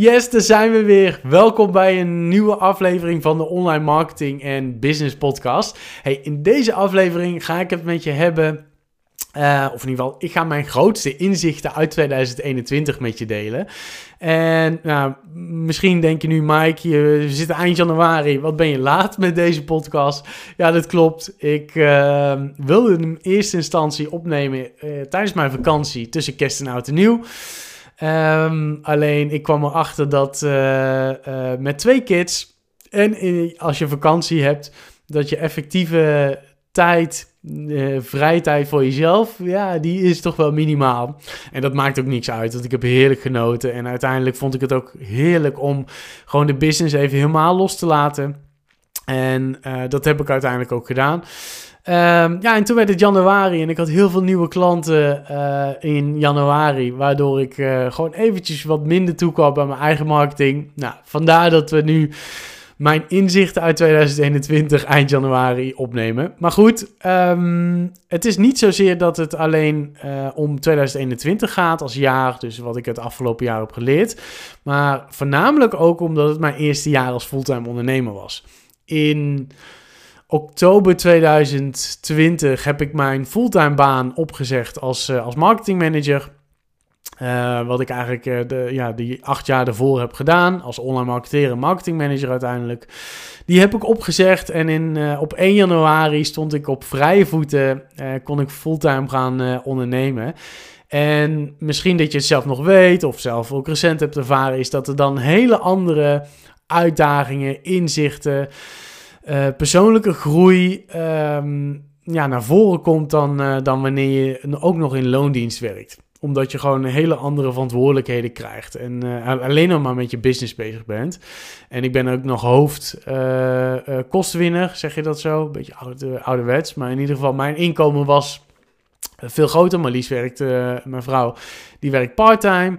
Yes, daar zijn we weer. Welkom bij een nieuwe aflevering van de Online Marketing en Business Podcast. Hey, in deze aflevering ga ik het met je hebben. Uh, of in ieder geval, ik ga mijn grootste inzichten uit 2021 met je delen. En nou, misschien denk je nu, Mike, je, zit eind januari. Wat ben je laat met deze podcast? Ja, dat klopt. Ik uh, wilde hem in eerste instantie opnemen uh, tijdens mijn vakantie tussen kerst en oud en nieuw. Um, alleen ik kwam erachter dat uh, uh, met twee kids en als je vakantie hebt, dat je effectieve tijd, uh, vrije tijd voor jezelf, ja, die is toch wel minimaal. En dat maakt ook niks uit, want ik heb heerlijk genoten. En uiteindelijk vond ik het ook heerlijk om gewoon de business even helemaal los te laten. En dat heb ik uiteindelijk ook gedaan. Um, ja, en toen werd het januari en ik had heel veel nieuwe klanten uh, in januari, waardoor ik uh, gewoon eventjes wat minder toekwam bij mijn eigen marketing. Nou, vandaar dat we nu mijn inzichten uit 2021 eind januari opnemen. Maar goed, um, het is niet zozeer dat het alleen uh, om 2021 gaat als jaar, dus wat ik het afgelopen jaar heb geleerd, maar voornamelijk ook omdat het mijn eerste jaar als fulltime ondernemer was. In oktober 2020 heb ik mijn fulltime baan opgezegd als, uh, als marketingmanager. Uh, wat ik eigenlijk uh, de, ja, die acht jaar daarvoor heb gedaan als online marketeer en marketingmanager uiteindelijk. Die heb ik opgezegd en in, op 1 januari stond ik op vrije voeten, kon ik fulltime gaan ondernemen. En misschien dat je het zelf nog weet of zelf ook recent hebt ervaren, is dat er dan hele andere uitdagingen, inzichten, uh, persoonlijke groei um, ja, naar voren komt dan, uh, dan wanneer je ook nog in loondienst werkt. Omdat je gewoon hele andere verantwoordelijkheden krijgt. En uh, alleen nog maar met je business bezig bent. En ik ben ook nog hoofd kostwinner, zeg je dat zo? Een beetje oude, ouderwets. Maar in ieder geval, mijn inkomen was veel groter. Maar Lies werkt, mijn vrouw, die werkt parttime.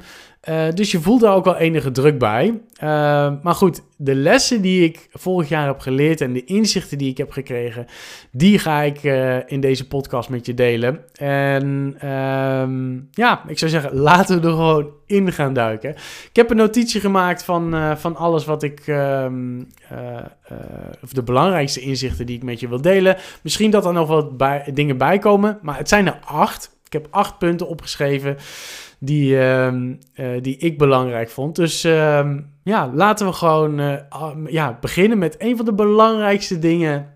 Uh, dus je voelt daar ook wel enige druk bij. Uh, maar goed, de lessen die ik vorig jaar heb geleerd en de inzichten die ik heb gekregen, die ga ik uh, in deze podcast met je delen. En ehm, ja, ik zou zeggen, laten we er gewoon in gaan duiken. Ik heb een notitie gemaakt van, van alles wat ik, ehm, of de belangrijkste inzichten die ik met je wil delen. Misschien dat er nog wat dingen bij komen, maar het zijn er acht. Ik heb acht punten opgeschreven die, uh, uh, die ik belangrijk vond. Dus uh, ja, laten we gewoon uh, ja, beginnen met een van de belangrijkste dingen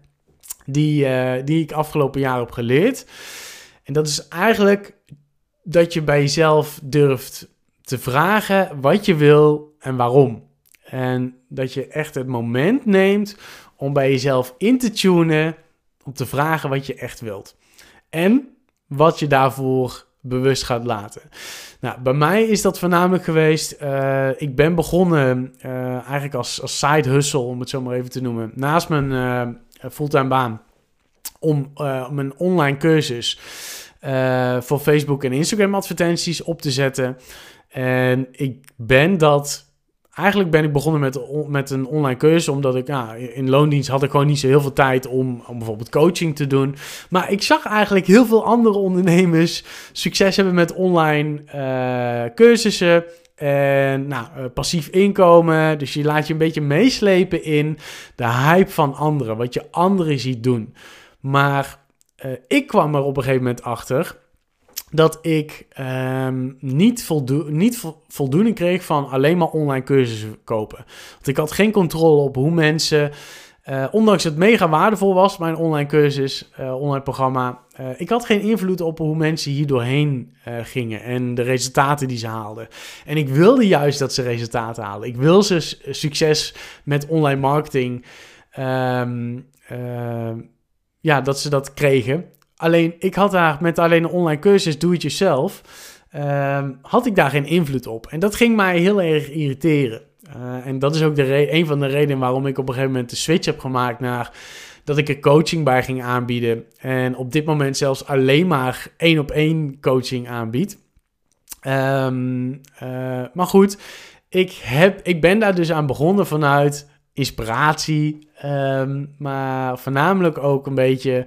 die, eh, die ik afgelopen jaar heb geleerd. En dat is eigenlijk dat je bij jezelf durft te vragen wat je wil en waarom. En dat je echt het moment neemt om bij jezelf in te tunen, om te vragen wat je echt wilt. En wat je daarvoor bewust gaat laten. Nou, bij mij is dat voornamelijk geweest. Uh, ik ben begonnen uh, eigenlijk als, als side hustle, om het zo maar even te noemen. Naast mijn uh, fulltime baan. Om mijn online cursus voor Facebook en Instagram advertenties op te zetten. En ik ben dat Eigenlijk ben ik begonnen met, met een online cursus, omdat ik in loondienst had ik gewoon niet zo heel veel tijd om, om bijvoorbeeld coaching te doen. Maar ik zag eigenlijk heel veel andere ondernemers succes hebben met online uh, cursussen. En nou, uh, passief inkomen. Dus je laat je een beetje meeslepen in de hype van anderen. Wat je anderen ziet doen. Maar uh, ik kwam er op een gegeven moment achter dat ik um, niet, voldo niet kreeg van alleen maar online cursussen kopen. Want ik had geen controle op hoe mensen, uh, ondanks het mega waardevol was, mijn online cursus, uh, online programma, uh, ik had geen invloed op hoe mensen hier doorheen gingen en de resultaten die ze haalden. En ik wilde juist dat ze resultaten halen. Ik wil ze succes met online marketing. Um, ja, dat ze dat kregen. Alleen, ik had daar met alleen een online cursus, doe it yourself, uh, had ik daar geen invloed op. En dat ging mij heel erg irriteren. Uh, en dat is ook de een van de redenen waarom ik op een gegeven moment de switch heb gemaakt naar dat ik er coaching bij ging aanbieden. En op dit moment zelfs alleen maar één op één coaching aanbied. Um, uh, maar goed, ik, heb, ik ben daar dus aan begonnen vanuit inspiratie, um, maar voornamelijk ook een beetje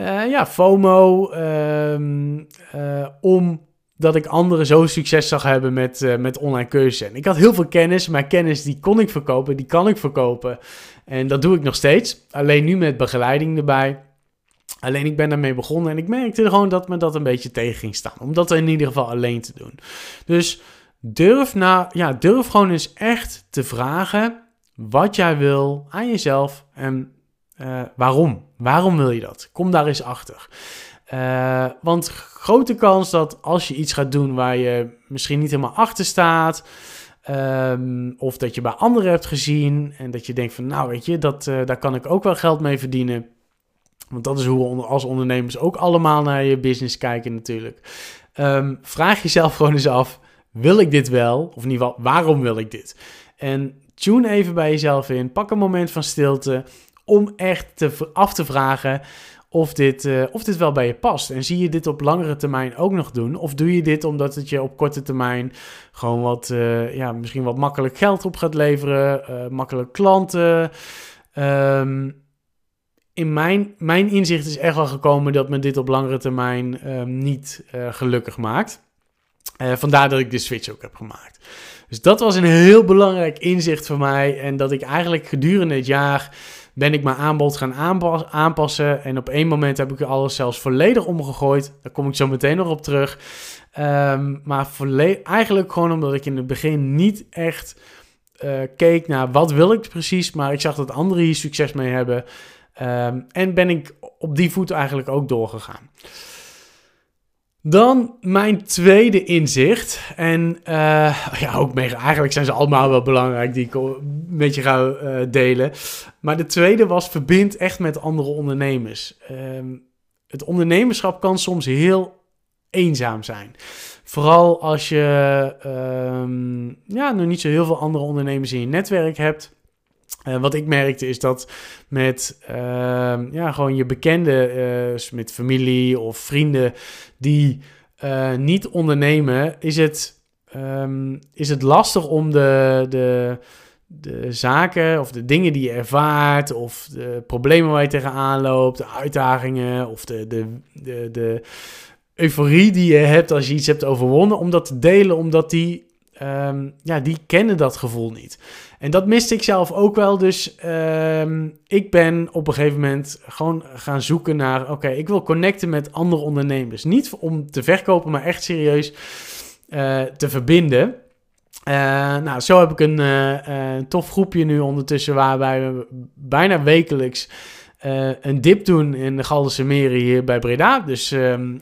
uh, ja, FOMO, um, uh, om dat ik anderen zo succes zag hebben met, uh, met online cursussen. En ik had heel veel kennis, maar kennis die kon ik verkopen, die kan ik verkopen. En dat doe ik nog steeds. Alleen nu met begeleiding erbij. Alleen ik ben daarmee begonnen en ik merkte gewoon dat me dat een beetje tegen ging staan. Om dat in ieder geval alleen te doen. Dus durf, nou, ja, durf gewoon eens echt te vragen wat jij wil aan jezelf en uh, waarom. Waarom wil je dat? Kom daar eens achter. Uh, want grote kans dat als je iets gaat doen waar je misschien niet helemaal achter staat, um, of dat je bij anderen hebt gezien en dat je denkt van, nou weet je, dat, uh, daar kan ik ook wel geld mee verdienen. Want dat is hoe we als ondernemers ook allemaal naar je business kijken natuurlijk. Um, vraag jezelf gewoon eens af, wil ik dit wel? Of in ieder geval, waarom wil ik dit? En tune even bij jezelf in, pak een moment van stilte om echt te, af te vragen of dit, uh, of dit wel bij je past. En zie je dit op langere termijn ook nog doen? Of doe je dit omdat het je op korte termijn gewoon wat, uh, ja, misschien wat makkelijk geld op gaat leveren, uh, makkelijk klanten? Um, in mijn, mijn inzicht is echt wel gekomen dat me dit op langere termijn um, niet gelukkig maakt. vandaar dat ik de switch ook heb gemaakt. Dus dat was een heel belangrijk inzicht voor mij. En dat ik eigenlijk gedurende het jaar ben ik mijn aanbod gaan aanpassen. En op één moment heb ik alles zelfs volledig omgegooid. Daar kom ik zo meteen nog op terug. Um, maar eigenlijk gewoon omdat ik in het begin niet echt uh, keek naar wat wil ik precies. Maar ik zag dat anderen hier succes mee hebben. Um, en ben ik op die voet eigenlijk ook doorgegaan. Dan mijn tweede inzicht. En uh, ja, ook eigenlijk zijn ze allemaal wel belangrijk die ik met je ga uh, delen. Maar de tweede was verbind echt met andere ondernemers. Um, het ondernemerschap kan soms heel eenzaam zijn. Vooral als je um, ja, nog niet zo heel veel andere ondernemers in je netwerk hebt. Uh, wat ik merkte is dat met uh, ja, gewoon je bekenden, uh, met familie of vrienden die uh, niet ondernemen, is het, um, is het lastig om de, de, de zaken of de dingen die je ervaart, of de problemen waar je tegenaan loopt, de uitdagingen of de, de, de, de euforie die je hebt als je iets hebt overwonnen, om dat te delen, omdat die, um, ja, die kennen dat gevoel niet. En dat miste ik zelf ook wel. Dus uh, ik ben op een gegeven moment gewoon gaan zoeken naar: oké, ik wil connecten met andere ondernemers. Niet om te verkopen, maar echt serieus uh, te verbinden. Uh, nou, zo heb ik een uh, tof groepje nu ondertussen waarbij we bijna wekelijks een dip doen in de Galdense Meren hier bij Breda. Dus ehm,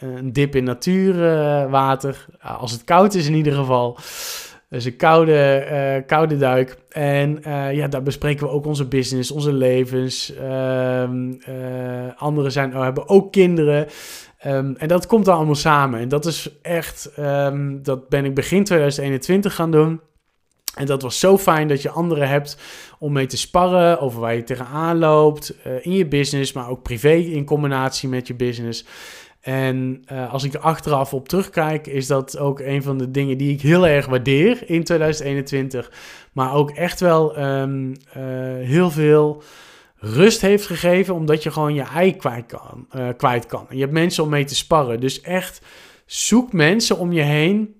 een dip in natuurwater, als het koud is in ieder geval. Dus een koude, uh, koude duik. En ja, daar bespreken we ook onze business, onze levens. Um, anderen zijn, oh, hebben ook kinderen. Um, en dat komt dan allemaal samen. En dat is echt, dat ben ik begin 2021 gaan doen. En dat was zo fijn dat je anderen hebt om mee te sparren over waar je tegenaan loopt in je business, maar ook privé in combinatie met je business. En uh, als ik er achteraf op terugkijk, is dat ook een van de dingen die ik heel erg waardeer in 2021. Maar ook echt wel um, uh, heel veel rust heeft gegeven, omdat je gewoon je ei kwijt kan. Kwijt kan. Je hebt mensen om mee te sparren. Dus echt zoek mensen om je heen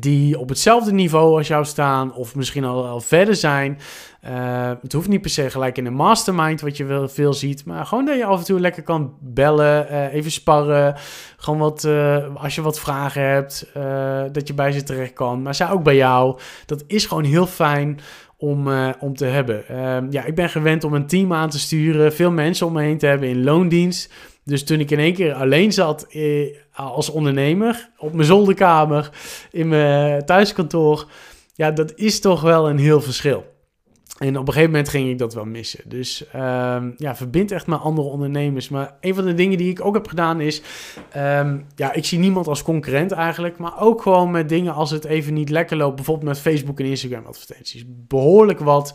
die op hetzelfde niveau als jou staan, of misschien al, verder zijn. Uh, het hoeft niet per se gelijk in een mastermind, wat je wel veel ziet, maar gewoon dat je af en toe lekker kan bellen, uh, even sparren. Gewoon wat, uh, als je wat vragen hebt, dat je bij ze terecht kan. Maar zij ook bij jou. Dat is gewoon heel fijn om, om te hebben. ja, ik ben gewend om een team aan te sturen, veel mensen om me heen te hebben in loondienst. Dus toen ik in één keer alleen zat eh, als ondernemer op mijn zolderkamer in mijn thuiskantoor, ja, dat is toch wel een heel verschil. En op een gegeven moment ging ik dat wel missen. Dus um, ja, verbind echt met andere ondernemers. Maar een van de dingen die ik ook heb gedaan is... Um, ja, ik zie niemand als concurrent eigenlijk. Maar ook gewoon met dingen als het even niet lekker loopt. Bijvoorbeeld met Facebook en Instagram advertenties. Behoorlijk wat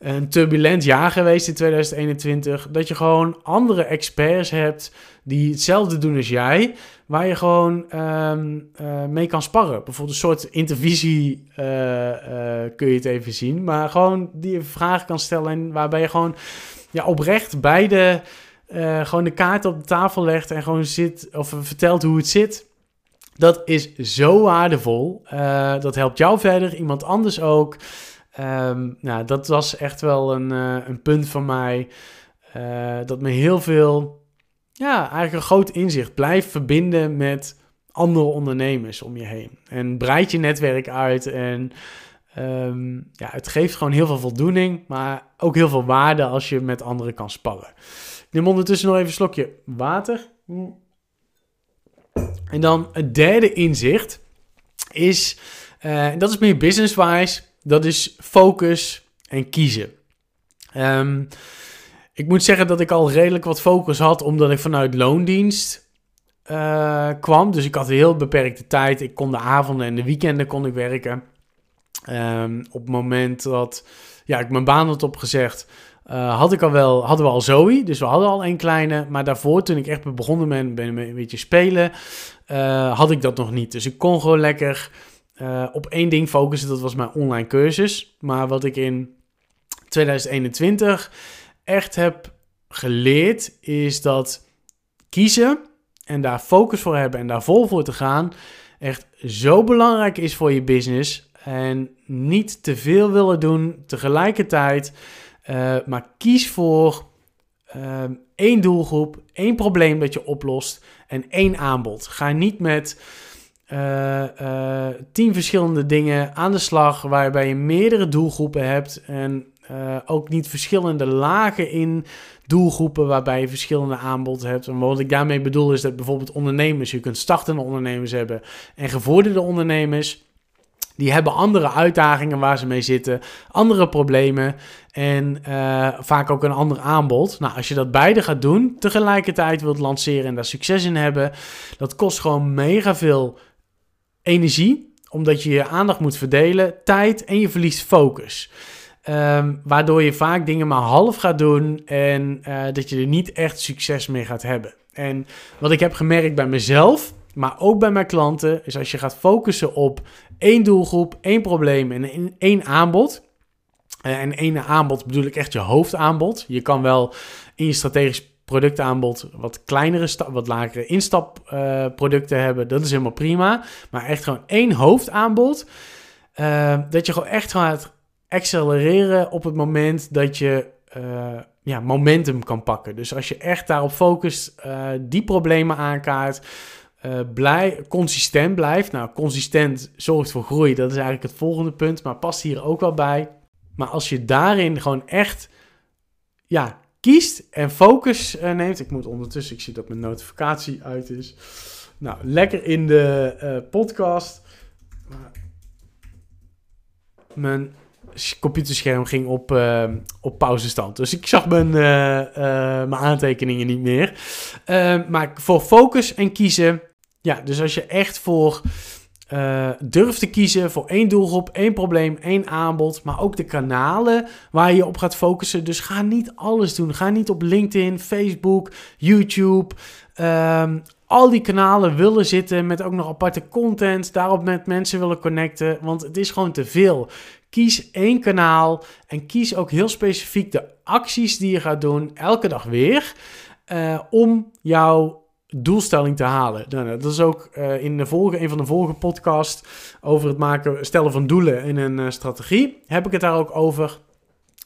een turbulent jaar geweest in 2021. Dat je gewoon andere experts hebt die hetzelfde doen als jij. Waar je gewoon um, uh, mee kan sparren. Bijvoorbeeld een soort intervisie uh, uh, kun je het even zien. Maar gewoon die je vragen kan stellen. En waarbij je gewoon ja, oprecht beide gewoon de kaart op de tafel legt. En gewoon zit of vertelt hoe het zit. Dat is zo waardevol. Dat helpt jou verder, iemand anders ook. Um, nou, dat was echt wel een, uh, een punt van mij. Uh, dat me heel veel, ja, eigenlijk een groot inzicht. Blijf verbinden met andere ondernemers om je heen. En breid je netwerk uit. En um, ja, het geeft gewoon heel veel voldoening. Maar ook heel veel waarde als je met anderen kan sparren. Ik neem ondertussen nog even een slokje water. En dan het derde inzicht is, uh, dat is meer business-wise, dat is focus en kiezen. Um, ik moet zeggen dat ik al redelijk wat focus had, omdat ik vanuit loondienst uh, kwam. Dus ik had een heel beperkte tijd. Ik kon de avonden en de weekenden kon ik werken. Um, op het moment dat ja, ik mijn baan had opgezegd, uh, had ik al wel, hadden we al Zoe. Dus we hadden al een kleine. Maar daarvoor, toen ik echt begonnen ben, ben een beetje spelen, uh, had ik dat nog niet. Dus ik kon gewoon lekker uh, op één ding focussen. Dat was mijn online cursus. Maar wat ik in 2021 echt heb geleerd, is dat kiezen en daar focus voor hebben en daar vol voor te gaan, echt zo belangrijk is voor je business. En niet te veel willen doen tegelijkertijd. Uh, maar kies voor uh, één doelgroep, één probleem dat je oplost en één aanbod. Ga niet met uh, tien verschillende dingen aan de slag waarbij je meerdere doelgroepen hebt en ook niet verschillende lagen in doelgroepen waarbij je verschillende aanbod hebt. En wat ik daarmee bedoel is dat bijvoorbeeld ondernemers, je kunt startende ondernemers hebben en gevorderde ondernemers. Die hebben andere uitdagingen waar ze mee zitten, andere problemen en vaak ook een ander aanbod. Nou, als je dat beide gaat doen, tegelijkertijd wilt lanceren en daar succes in hebben, dat kost gewoon mega veel energie, omdat je je aandacht moet verdelen, tijd en je verliest focus. Um, waardoor je vaak dingen maar half gaat doen en uh, dat je er niet echt succes mee gaat hebben. En wat ik heb gemerkt bij mezelf, maar ook bij mijn klanten, is als je gaat focussen op één doelgroep, één probleem en één aanbod. Uh, en één aanbod bedoel ik echt je hoofdaanbod. Je kan wel in je strategisch productaanbod wat kleinere, wat lagere instapproducten uh, hebben. Dat is helemaal prima. Maar echt gewoon één hoofdaanbod. Uh, dat je gewoon echt gaat accelereren op het moment dat je uh, ja, momentum kan pakken. Dus als je echt daarop focust, die problemen aankaart. Blij, consistent blijft. Nou, consistent zorgt voor groei. Dat is eigenlijk het volgende punt, maar past hier ook wel bij. Maar als je daarin gewoon echt ja, kiest en focus uh, neemt. Ik moet ondertussen, ik zie dat mijn notificatie uit is. Nou, lekker in de uh, podcast. Mijn computerscherm ging op, uh, op pauzestand. Dus ik zag mijn, mijn aantekeningen niet meer. maar voor focus en kiezen ja, dus als je echt voor uh, durft te kiezen voor één doelgroep, één probleem, één aanbod, maar ook de kanalen waar je op gaat focussen. Dus ga niet alles doen. Ga niet op LinkedIn, Facebook, YouTube. Um, al die kanalen willen zitten met ook nog aparte content, daarop met mensen willen connecten, want het is gewoon te veel. Kies één kanaal en kies ook heel specifiek de acties die je gaat doen, elke dag weer, uh, om jouw doelstelling te halen. Nou, nou, dat is ook uh, in de volgende, een van de volgende podcast over het maken, stellen van doelen in een uh, strategie. Heb ik het daar ook over.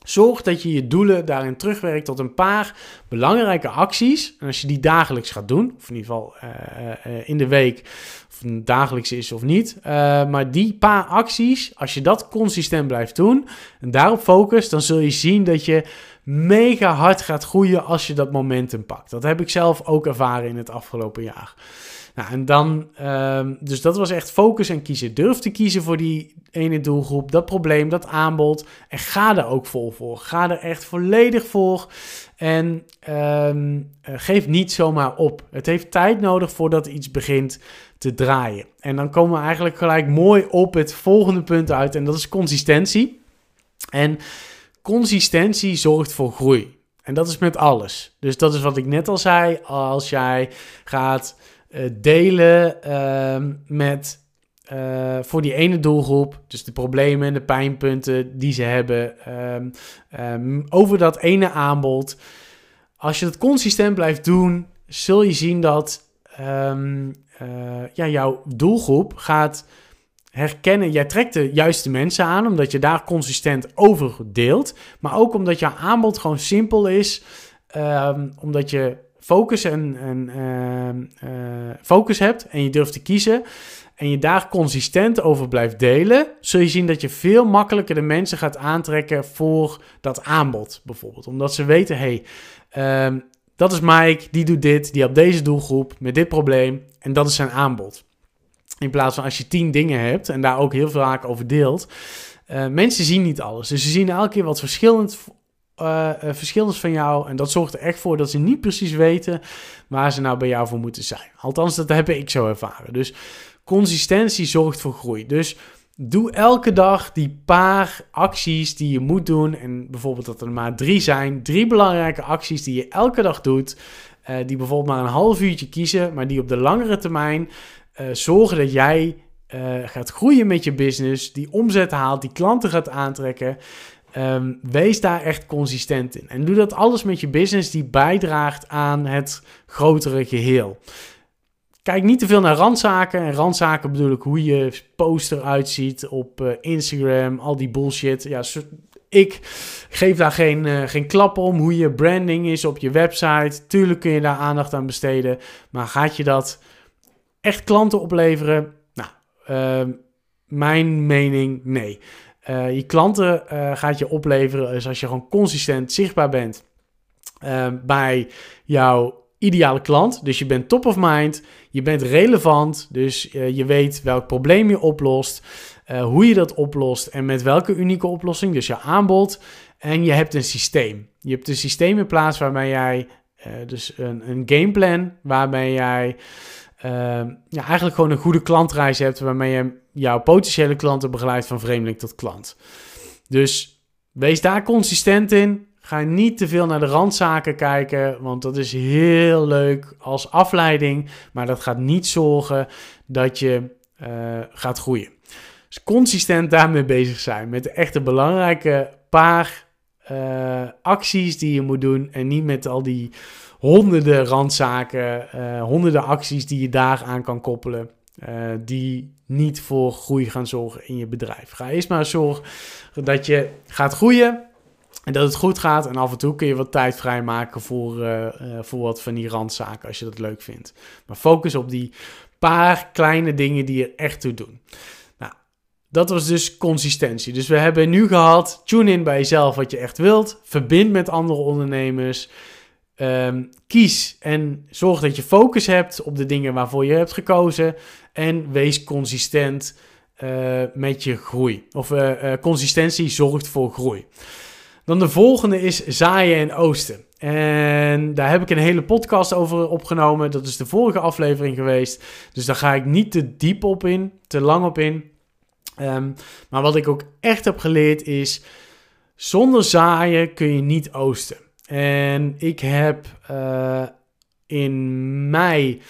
Zorg dat je je doelen daarin terugwerkt tot een paar belangrijke acties. En als je die dagelijks gaat doen, of in ieder geval uh, in de week, of het dagelijks is of niet. maar die paar acties, als je dat consistent blijft doen en daarop focust, dan zul je zien dat je mega hard gaat groeien als je dat momentum pakt. Dat heb ik zelf ook ervaren in het afgelopen jaar. Nou, en dan, um, dus dat was echt focus en kiezen. Durf te kiezen voor die ene doelgroep, dat probleem, dat aanbod. En ga er ook vol voor. Ga er echt volledig voor. En um, geef niet zomaar op. Het heeft tijd nodig voordat iets begint te draaien. En dan komen we eigenlijk gelijk mooi op het volgende punt uit. En dat is consistentie. En consistentie zorgt voor groei. En dat is met alles. Dus dat is wat ik net al zei. Als jij gaat uh, delen uh, met uh, voor die ene doelgroep, dus de problemen en de pijnpunten die ze hebben, um, um, over dat ene aanbod. Als je dat consistent blijft doen, zul je zien dat um, ja, jouw doelgroep gaat herkennen. Jij trekt de juiste mensen aan, omdat je daar consistent over deelt. Maar ook omdat jouw aanbod gewoon simpel is. Ehm, omdat je focus, en, ehm, focus hebt en je durft te kiezen en je daar consistent over blijft delen, zul je zien dat je veel makkelijker de mensen gaat aantrekken voor dat aanbod, bijvoorbeeld. Omdat ze weten, hé, hey, um, dat is Mike, die doet dit, die hebt deze doelgroep met dit probleem en dat is zijn aanbod. In plaats van als je tien dingen hebt en daar ook heel vaak over deelt. Uh, mensen zien niet alles, dus ze zien elke keer wat verschillend uh, van jou. En dat zorgt er echt voor dat ze niet precies weten waar ze nou bij jou voor moeten zijn. Althans, dat heb ik zo ervaren. Dus consistentie zorgt voor groei. Dus doe elke dag die paar acties die je moet doen. En bijvoorbeeld dat er maar drie zijn. Drie belangrijke acties die je elke dag doet. Die bijvoorbeeld maar een half uurtje kiezen, maar die op de langere termijn uh, zorgen dat jij uh, gaat groeien met je business, die omzet haalt, die klanten gaat aantrekken. Um, wees daar echt consistent in. En doe dat alles met je business die bijdraagt aan het grotere geheel. Kijk niet te veel naar randzaken. En randzaken bedoel ik hoe je poster uitziet op uh, Instagram, al die bullshit. Ja, ik geef daar geen, geen klap om hoe je branding is op je website. Tuurlijk kun je daar aandacht aan besteden. Maar gaat je dat echt klanten opleveren? Nou, uh, mijn mening, nee. Uh, je klanten gaat je opleveren dus als je gewoon consistent zichtbaar bent bij jouw ideale klant. Dus je bent top of mind, je bent relevant, dus uh, je weet welk probleem je oplost, hoe je dat oplost en met welke unieke oplossing, dus je aanbod. En je hebt een systeem. Je hebt een systeem in plaats waarbij jij, dus een, een gameplan, waarbij jij ja, eigenlijk gewoon een goede klantreis hebt, waarmee je jouw potentiële klanten begeleidt van vreemdeling tot klant. Dus wees daar consistent in. Ga niet te veel naar de randzaken kijken, want dat is heel leuk als afleiding, maar dat gaat niet zorgen dat je uh, gaat groeien. Dus consistent daarmee bezig zijn met de echte belangrijke paar uh, acties die je moet doen en niet met al die honderden randzaken, uh, honderden acties die je daar aan kan koppelen. die niet voor groei gaan zorgen in je bedrijf. Ga eerst maar zorgen dat je gaat groeien en dat het goed gaat. En af en toe kun je wat tijd vrijmaken voor, voor wat van die randzaken als je dat leuk vindt. Maar focus op die paar kleine dingen die er echt toe doen. Dat was dus consistentie. Dus we hebben nu gehad, tune in bij jezelf wat je echt wilt. Verbind met andere ondernemers. Um, kies en zorg dat je focus hebt op de dingen waarvoor je hebt gekozen. En wees consistent uh, met je groei. Of consistentie zorgt voor groei. Dan de volgende is zaaien en oosten. En daar heb ik een hele podcast over opgenomen. Dat is de vorige aflevering geweest. Dus daar ga ik niet te diep op in, te lang op in. Um, maar wat ik ook echt heb geleerd is: zonder zaaien kun je niet oosten. En ik heb uh, in mei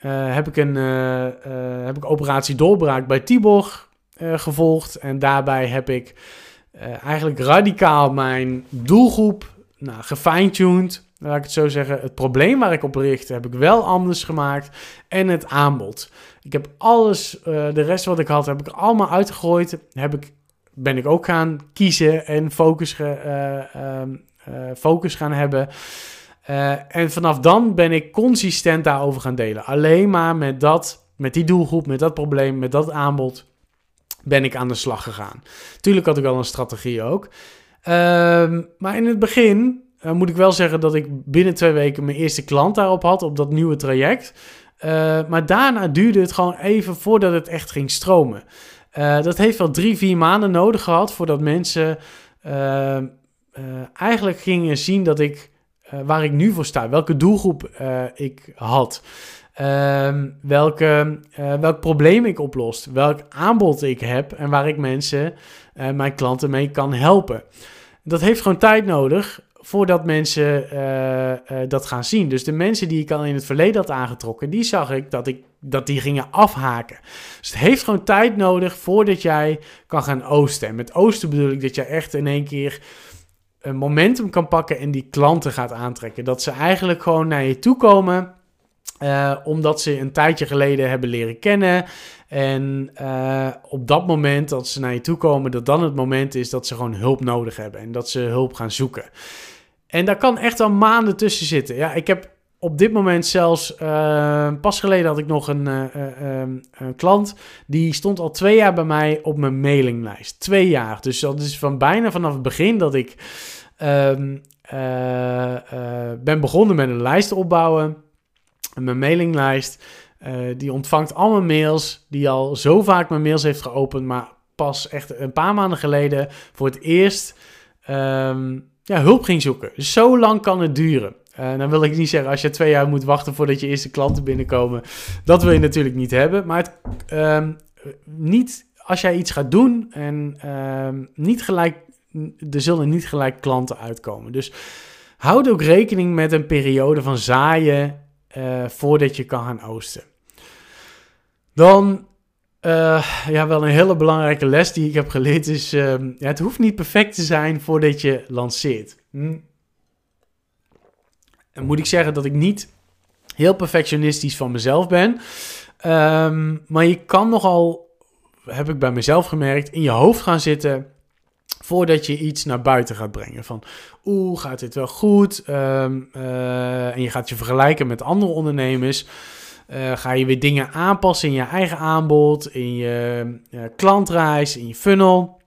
uh, heb ik een uh, heb ik operatie doorbraak bij Tibor gevolgd. En daarbij heb ik eigenlijk radicaal mijn doelgroep nou, gefine-tuned. Laat ik het zo zeggen. Het probleem waar ik op richt heb ik wel anders gemaakt. En het aanbod. Ik heb alles, uh, de rest wat ik had, heb ik allemaal uitgegooid. Heb ik, ben ik ook gaan kiezen en focus, ge, uh, focus gaan hebben. en vanaf dan ben ik consistent daarover gaan delen. Alleen maar met dat, met die doelgroep, met dat probleem, met dat aanbod ben ik aan de slag gegaan. Tuurlijk had ik wel een strategie ook. Um, maar in het begin uh, moet ik wel zeggen dat ik binnen twee weken mijn eerste klant daarop had, op dat nieuwe traject. Uh, maar daarna duurde het gewoon even voordat het echt ging stromen. Uh, dat heeft wel drie, vier maanden nodig gehad voordat mensen ehm, eigenlijk gingen zien dat ik, waar ik nu voor sta, welke doelgroep ik had. Uh, welke, welk probleem ik oplost, welk aanbod ik heb en waar ik mensen, mijn klanten mee kan helpen. Dat heeft gewoon tijd nodig voordat mensen uh, dat gaan zien. Dus de mensen die ik al in het verleden had aangetrokken, die zag ik dat, ik dat die gingen afhaken. Dus het heeft gewoon tijd nodig voordat jij kan gaan oosten. En met oosten bedoel ik dat je echt in één keer een momentum kan pakken en die klanten gaat aantrekken. Dat ze eigenlijk gewoon naar je toe komen omdat ze een tijdje geleden hebben leren kennen. En op dat moment dat ze naar je toe komen, dat dan het moment is dat ze gewoon hulp nodig hebben. En dat ze hulp gaan zoeken. En daar kan echt al maanden tussen zitten. Ja, ik heb op dit moment zelfs, uh, pas geleden had ik nog een, uh, uh, een, klant, die stond al twee jaar bij mij op mijn mailinglijst. Twee jaar. Dus dat is van bijna vanaf het begin dat ik ehm, ben begonnen met een lijst opbouwen. Mijn mailinglijst, die ontvangt al mijn mails, die al zo vaak mijn mails heeft geopend, maar pas echt een paar maanden geleden voor het eerst um, ja, hulp ging zoeken. Zo lang kan het duren. Uh, dan wil ik niet zeggen als je twee jaar moet wachten voordat je eerste klanten binnenkomen. Dat wil je natuurlijk niet hebben. Maar het, uh, niet, als jij iets gaat doen en uh, niet gelijk, er zullen niet gelijk klanten uitkomen. Dus houd ook rekening met een periode van zaaien uh, voordat je kan gaan oosten. Dan uh, ja, wel een hele belangrijke les die ik heb geleerd is: uh, ja, het hoeft niet perfect te zijn voordat je lanceert. Hm. En moet ik zeggen dat ik niet heel perfectionistisch van mezelf ben. Um, maar je kan nogal, heb ik bij mezelf gemerkt, in je hoofd gaan zitten voordat je iets naar buiten gaat brengen. Van, oeh, gaat dit wel goed? Um, uh, en je gaat je vergelijken met andere ondernemers. Uh, ga je weer dingen aanpassen in je eigen aanbod, in je uh, klantreis, in je funnel,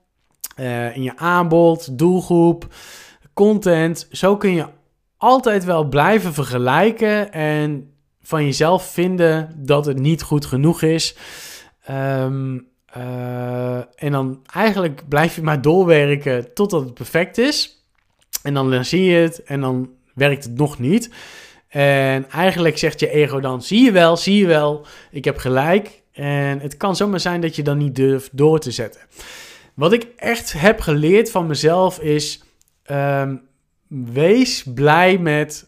uh, in je aanbod, doelgroep, content. Zo kun je altijd wel blijven vergelijken en van jezelf vinden dat het niet goed genoeg is. Um, en dan eigenlijk blijf je maar doorwerken totdat het perfect is. En dan zie je het en dan werkt het nog niet. En eigenlijk zegt je ego dan: zie je wel, zie je wel, ik heb gelijk. En het kan zomaar zijn dat je dan niet durft door te zetten. Wat ik echt heb geleerd van mezelf is: um, wees blij met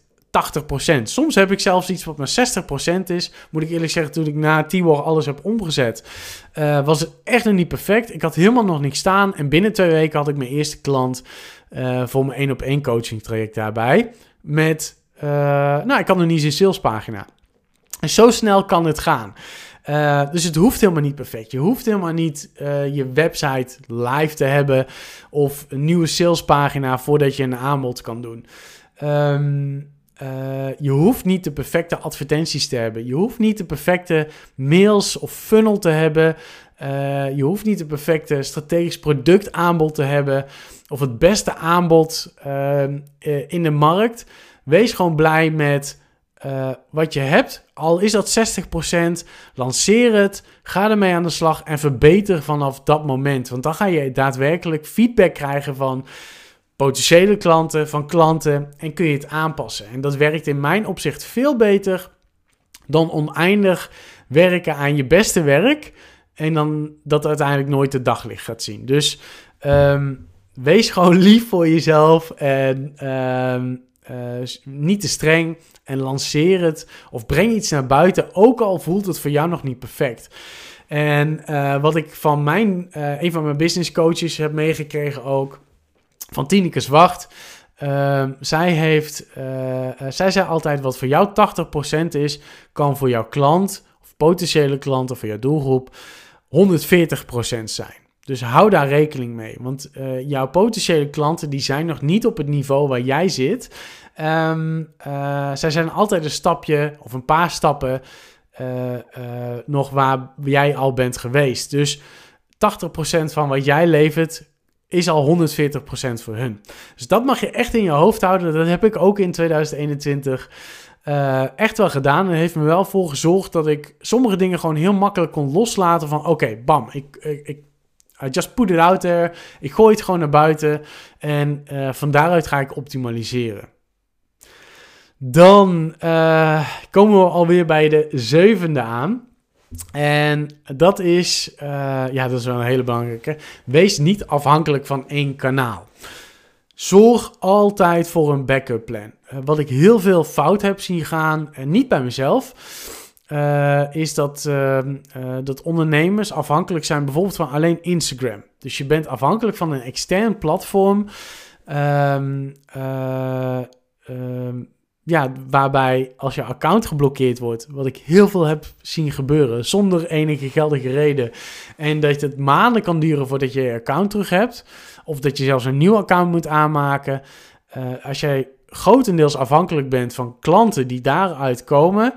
80%. Soms heb ik zelfs iets wat maar 60% is. Moet ik eerlijk zeggen, toen ik na Tibor alles heb omgezet, uh, was het echt nog niet perfect. Ik had helemaal nog niks staan. En binnen twee weken had ik mijn eerste klant uh, voor mijn één op één coaching traject daarbij. Met uh, nou, ik kan nog niet eens een salespagina. En zo snel kan het gaan. Uh, dus het hoeft helemaal niet perfect. Je hoeft helemaal niet uh, je website live te hebben of een nieuwe salespagina voordat je een aanbod kan doen. Uh, je hoeft niet de perfecte advertenties te hebben. Je hoeft niet de perfecte mails of funnel te hebben. je hoeft niet de perfecte strategisch productaanbod te hebben. Of het beste aanbod ehm, in de markt. Wees gewoon blij met uh, wat je hebt. Al is dat 60%, lanceer het, ga ermee aan de slag en verbeter vanaf dat moment. Want dan ga je daadwerkelijk feedback krijgen van potentiële klanten, van klanten en kun je het aanpassen. En dat werkt in mijn opzicht veel beter dan oneindig werken aan je beste werk en dan dat uiteindelijk nooit de daglicht gaat zien. Dus um, wees gewoon lief voor jezelf en uh, niet te streng en lanceer het of breng iets naar buiten, ook al voelt het voor jou nog niet perfect. En uh, wat ik van mijn, uh, een van mijn business coaches heb meegekregen ook, van Tineke Wacht. Ehm, zij, heeft, zij zei altijd: wat voor jou 80% is, kan voor jouw klant of potentiële klant of voor jouw doelgroep 140% zijn. Dus hou daar rekening mee. Want uh, jouw potentiële klanten die zijn nog niet op het niveau waar jij zit. Um, uh, zij zijn altijd een stapje of een paar stappen uh, nog waar jij al bent geweest. Dus 80% van wat jij levert is al 140% voor hun. Dus dat mag je echt in je hoofd houden. Dat heb ik ook in 2021 echt wel gedaan. En heeft me wel voor gezorgd dat ik sommige dingen gewoon heel makkelijk kon loslaten. Van oké, bam, ik, ik I just put it out there. Ik gooi het gewoon naar buiten. En uh, van daaruit ga ik optimaliseren. Dan uh, komen we alweer bij de zevende aan. En dat is, uh, ja, dat is wel een hele belangrijke. Wees niet afhankelijk van één kanaal. Zorg altijd voor een backup plan. wat ik heel veel fout heb zien gaan, en niet bij mezelf, uh, is dat, uh, uh, dat ondernemers afhankelijk zijn bijvoorbeeld van alleen Instagram. Dus je bent afhankelijk van een extern platform. Um, ja, waarbij als je account geblokkeerd wordt, wat ik heel veel heb zien gebeuren, zonder enige geldige reden. En dat het maanden kan duren voordat je je account terug hebt. Of dat je zelfs een nieuw account moet aanmaken. Als jij grotendeels afhankelijk bent van klanten die daaruit komen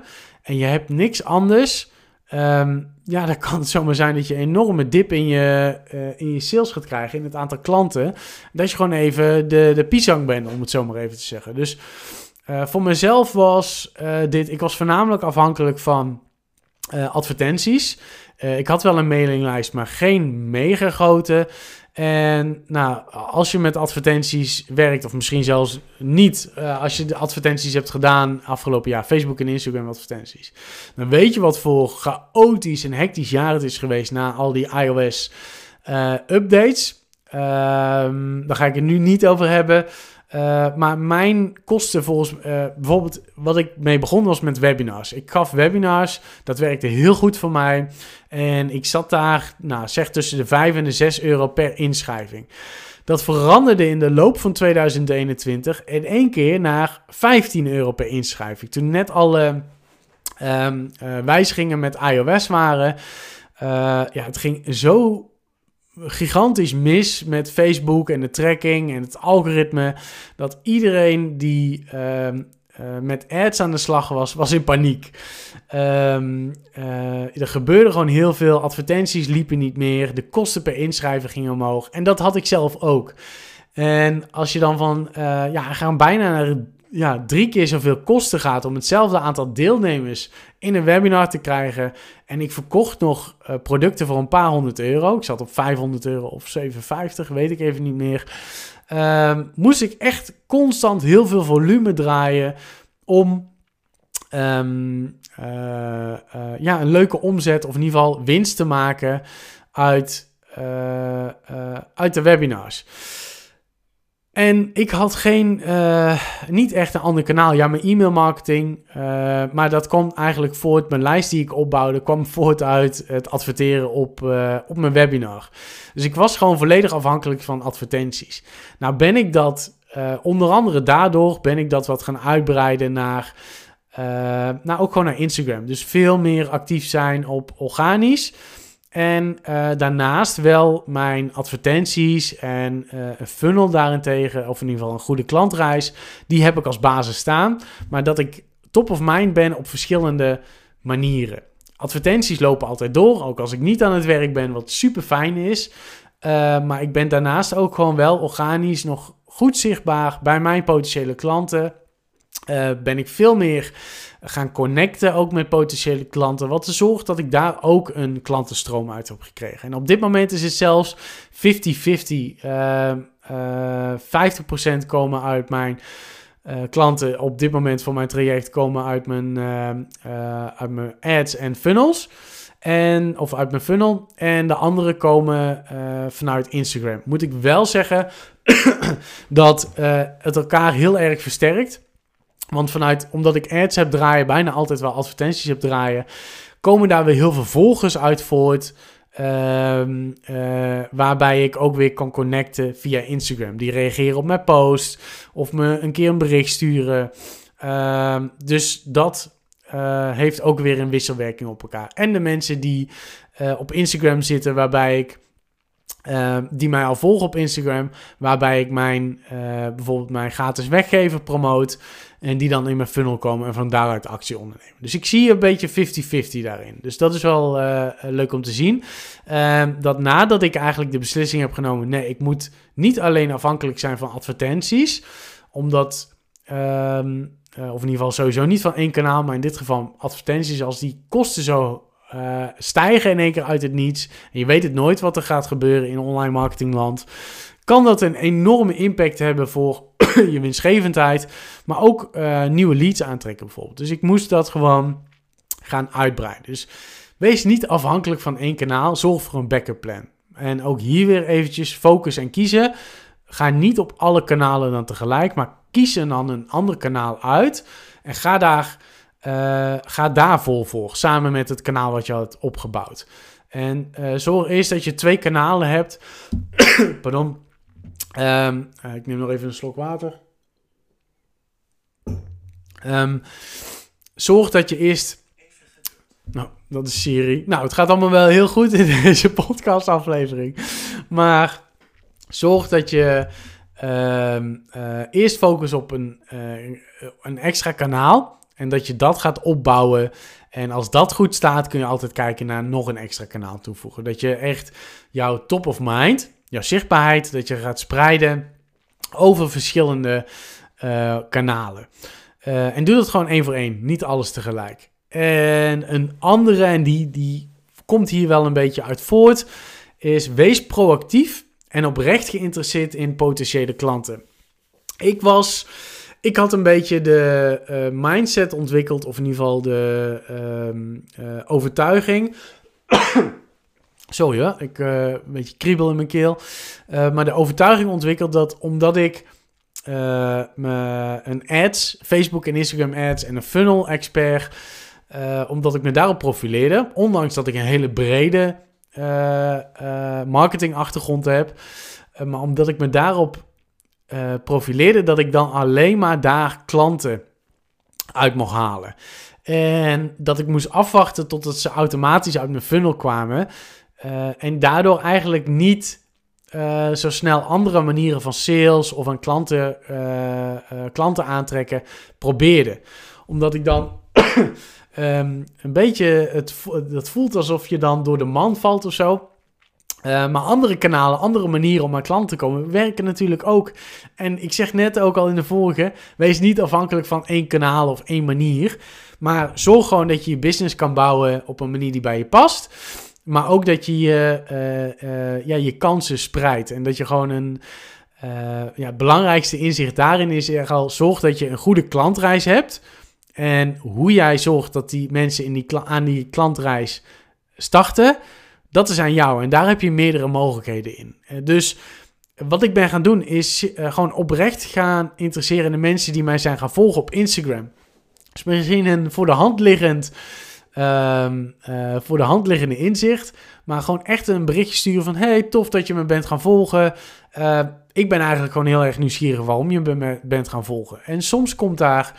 en je hebt niks anders, um, ja, dan kan het zomaar zijn dat je een enorme dip in je, uh, in je sales gaat krijgen, in het aantal klanten. Dat je gewoon even de, de pisang bent, om het zo maar even te zeggen. Dus uh, voor mezelf was uh, dit, ik was voornamelijk afhankelijk van advertenties. ik had wel een mailinglijst, maar geen mega grote. En nou, als je met advertenties werkt, of misschien zelfs niet, uh, als je de advertenties hebt gedaan afgelopen jaar, Facebook en Instagram advertenties, dan weet je wat voor chaotisch en hectisch jaar het is geweest na al die iOS uh, updates. Uh, daar ga ik het nu niet over hebben. Uh, maar mijn kosten volgens uh, bijvoorbeeld wat ik mee begon was met webinars. Ik gaf webinars, dat werkte heel goed voor mij. En ik zat daar, nou zeg tussen de 5 en de 6 euro per inschrijving. Dat veranderde in de loop van 2021 in één keer naar 15 euro per inschrijving. Toen net alle um, uh, wijzigingen met iOS waren. ja, het ging zo gigantisch mis met Facebook en de tracking en het algoritme. Dat iedereen die uh, uh, met ads aan de slag was, was in paniek. Um, uh, er gebeurde gewoon heel veel. Advertenties liepen niet meer. De kosten per inschrijven gingen omhoog. En dat had ik zelf ook. En als je dan van, ja, gaan bijna naar ja, drie keer zoveel kosten gaat om hetzelfde aantal deelnemers in een webinar te krijgen. En ik verkocht nog uh, producten voor een paar honderd euro. Ik zat op 500 euro of 750, weet ik even niet meer. Uh, moest ik echt constant heel veel volume draaien om um, uh, ja, een leuke omzet of in ieder geval winst te maken uit, uit de webinars. En ik had geen, uh, niet echt een ander kanaal. Ja, mijn e-mail marketing. Uh, maar dat kwam eigenlijk voort. Mijn lijst die ik opbouwde kwam voort uit het adverteren op, uh, op mijn webinar. Dus ik was gewoon volledig afhankelijk van advertenties. Nou ben ik dat, onder andere daardoor ben ik dat wat gaan uitbreiden naar, nou ook gewoon naar Instagram. Dus veel meer actief zijn op organisch. En uh, daarnaast wel mijn advertenties en uh, een funnel daarentegen, of in ieder geval een goede klantreis, die heb ik als basis staan. Maar dat ik top of mind ben op verschillende manieren. Advertenties lopen altijd door, ook als ik niet aan het werk ben, wat super fijn is. Uh, maar ik ben daarnaast ook gewoon wel organisch nog goed zichtbaar bij mijn potentiële klanten. Ben ik veel meer gaan connecten ook met potentiële klanten. Wat er zorgt dat ik daar ook een klantenstroom uit heb gekregen. En op dit moment is het zelfs 50-50. Uh, uh, 50% komen uit mijn uh, klanten op dit moment voor mijn traject komen uit mijn, uh, uit mijn ads en funnels. En, of uit mijn funnel. En de andere komen vanuit Instagram. Moet ik wel zeggen dat het elkaar heel erg versterkt. Want vanuit, omdat ik ads heb draaien, bijna altijd wel advertenties heb draaien, komen daar weer heel veel volgers uit voort. Um, uh, waarbij ik ook weer kan connecten via Instagram. Die reageren op mijn post of me een keer een bericht sturen. Uh, dus dat uh, heeft ook weer een wisselwerking op elkaar. En de mensen die uh, op Instagram zitten, waarbij ik uh, die mij al volgen op Instagram, waarbij ik mijn, bijvoorbeeld mijn gratis weggever promoot. En die dan in mijn funnel komen en van daaruit actie ondernemen. Dus ik zie een beetje 50-50 daarin. Dus dat is wel uh, leuk om te zien. dat nadat ik eigenlijk de beslissing heb genomen, nee, ik moet niet alleen afhankelijk zijn van advertenties, omdat. Um, of in ieder geval sowieso niet van één kanaal, maar in dit geval advertenties, als die kosten zo stijgen in één keer uit het niets. En je weet het nooit wat er gaat gebeuren in online marketingland. Kan dat een enorme impact hebben voor je winstgevendheid. Maar ook uh, nieuwe leads aantrekken bijvoorbeeld. Dus ik moest dat gewoon gaan uitbreiden. Dus wees niet afhankelijk van één kanaal. Zorg voor een backup plan. En ook hier weer eventjes focus en kiezen. Ga niet op alle kanalen dan tegelijk. Maar kies dan een ander kanaal uit. En ga daar uh, ga daar vol voor, samen met het kanaal wat je had opgebouwd. En uh, zorg eerst dat je twee kanalen hebt. Pardon. Um, uh, ik neem nog even een slok water. Ehm, zorg dat je eerst. Nou, dat is Siri. Nou, het gaat allemaal wel heel goed in deze podcastaflevering. Maar zorg dat je ehm, eh, eerst focus op een, uh, een extra kanaal. En dat je dat gaat opbouwen. En als dat goed staat, kun je altijd kijken naar nog een extra kanaal toevoegen. Dat je echt jouw top of mind, jouw zichtbaarheid, dat je gaat spreiden over verschillende uh, kanalen. Uh, en doe dat gewoon één voor één, niet alles tegelijk. En een andere, en die, die komt hier wel een beetje uit voort, is wees proactief en oprecht geïnteresseerd in potentiële klanten. Ik was, ik had een beetje de uh, mindset ontwikkeld, of in ieder geval de uh, overtuiging. Sorry hoor, ik een beetje kriebel in mijn keel. maar de overtuiging ontwikkeld dat omdat ik een ads, Facebook en Instagram ads en een funnel expert omdat ik me daarop profileerde. Ondanks dat ik een hele brede marketingachtergrond heb. maar omdat ik me daarop profileerde, dat ik dan alleen maar daar klanten uit mocht halen. En dat ik moest afwachten totdat ze automatisch uit mijn funnel kwamen. En daardoor eigenlijk niet zo snel andere manieren van sales of aan klanten, klanten aantrekken probeerde. Omdat ik dan um, een beetje, het, dat voelt alsof je dan door de man valt of zo. Maar andere kanalen, andere manieren om aan klanten te komen, werken natuurlijk ook. En ik zeg net ook al in de vorige, wees niet afhankelijk van één kanaal of één manier. Maar zorg gewoon dat je je business kan bouwen op een manier die bij je past. Maar ook dat je je, uh, uh, ja, je kansen spreidt. En dat je gewoon een. ja, het belangrijkste inzicht daarin is al: zorg dat je een goede klantreis hebt. En hoe jij zorgt dat die mensen in die aan die klantreis starten, dat is aan jou. En daar heb je meerdere mogelijkheden in. Eh, dus wat ik ben gaan doen is gewoon oprecht gaan interesseren in de mensen die mij zijn gaan volgen op Instagram. Dus misschien een voor de hand liggend, uh, uh, voor de hand liggende inzicht. Maar gewoon echt een berichtje sturen van... Hey, tof dat je me bent gaan volgen. ik ben eigenlijk gewoon heel erg nieuwsgierig waarom je me bent gaan volgen. En soms komt daar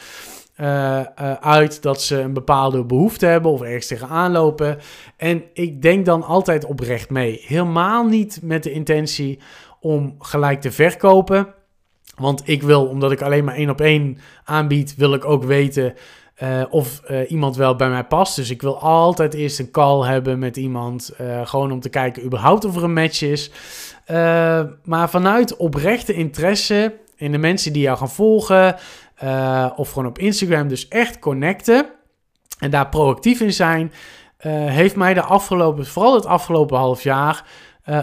uh, uit dat ze een bepaalde behoefte hebben of ergens tegenaan lopen. En ik denk dan altijd oprecht mee. Helemaal niet met de intentie om gelijk te verkopen. Want ik wil, omdat ik alleen maar één op één aanbied, wil ik ook weten uh, of uh, iemand wel bij mij past. Dus ik wil altijd eerst een call hebben met iemand. Uh, gewoon om te kijken überhaupt of er een match is. maar vanuit oprechte interesse in de mensen die jou gaan volgen. Of gewoon op Instagram. Dus echt connecten en daar proactief in zijn. Heeft mij de afgelopen, vooral het afgelopen half jaar,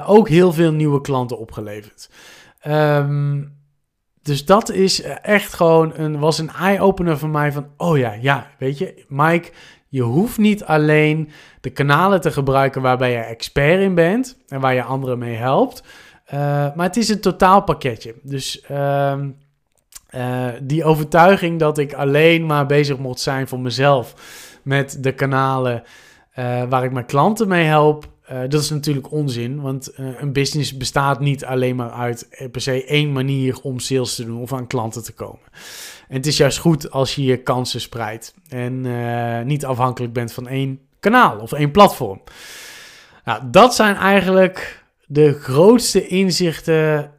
ook heel veel nieuwe klanten opgeleverd. Um, dus dat is echt gewoon een, was een eye-opener voor mij van, oh ja, ja, weet je, Mike, je hoeft niet alleen de kanalen te gebruiken waarbij je expert in bent en waar je anderen mee helpt. Uh, maar het is een totaalpakketje. Dus um, uh, die overtuiging dat ik alleen maar bezig mocht zijn voor mezelf met de kanalen waar ik mijn klanten mee help, uh, dat is natuurlijk onzin. Want een business bestaat niet alleen maar uit per se één manier om sales te doen of aan klanten te komen. En het is juist goed als je je kansen spreidt en niet afhankelijk bent van één kanaal of één platform. Nou, dat zijn eigenlijk de grootste inzichten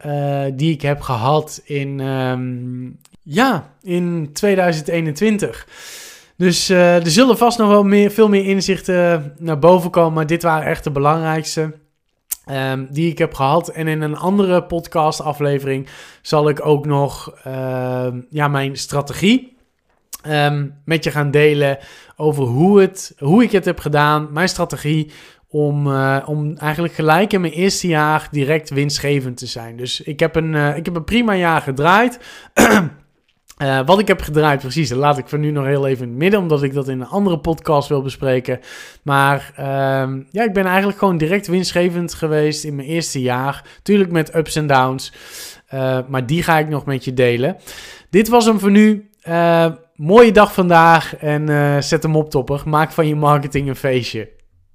die ik heb gehad in, um, ja, in 2021. Dus uh, er zullen vast nog wel meer, veel meer inzichten naar boven komen, maar dit waren echt de belangrijkste. Um, die ik heb gehad. En in een andere podcast aflevering zal ik ook nog uh, ja, mijn strategie um, met je gaan delen over hoe, het, hoe ik het heb gedaan. Mijn strategie om, uh, om eigenlijk gelijk in mijn eerste jaar direct winstgevend te zijn. Dus ik heb een, ik heb een prima jaar gedraaid. Uh, wat ik heb gedraaid, precies, laat ik voor nu nog heel even in het midden, omdat ik dat in een andere podcast wil bespreken. Maar uh, ja, ik ben eigenlijk gewoon direct winstgevend geweest in mijn eerste jaar. Tuurlijk met ups en downs, uh, maar die ga ik nog met je delen. Dit was hem voor nu. mooie dag vandaag en zet hem op topper. Maak van je marketing een feestje.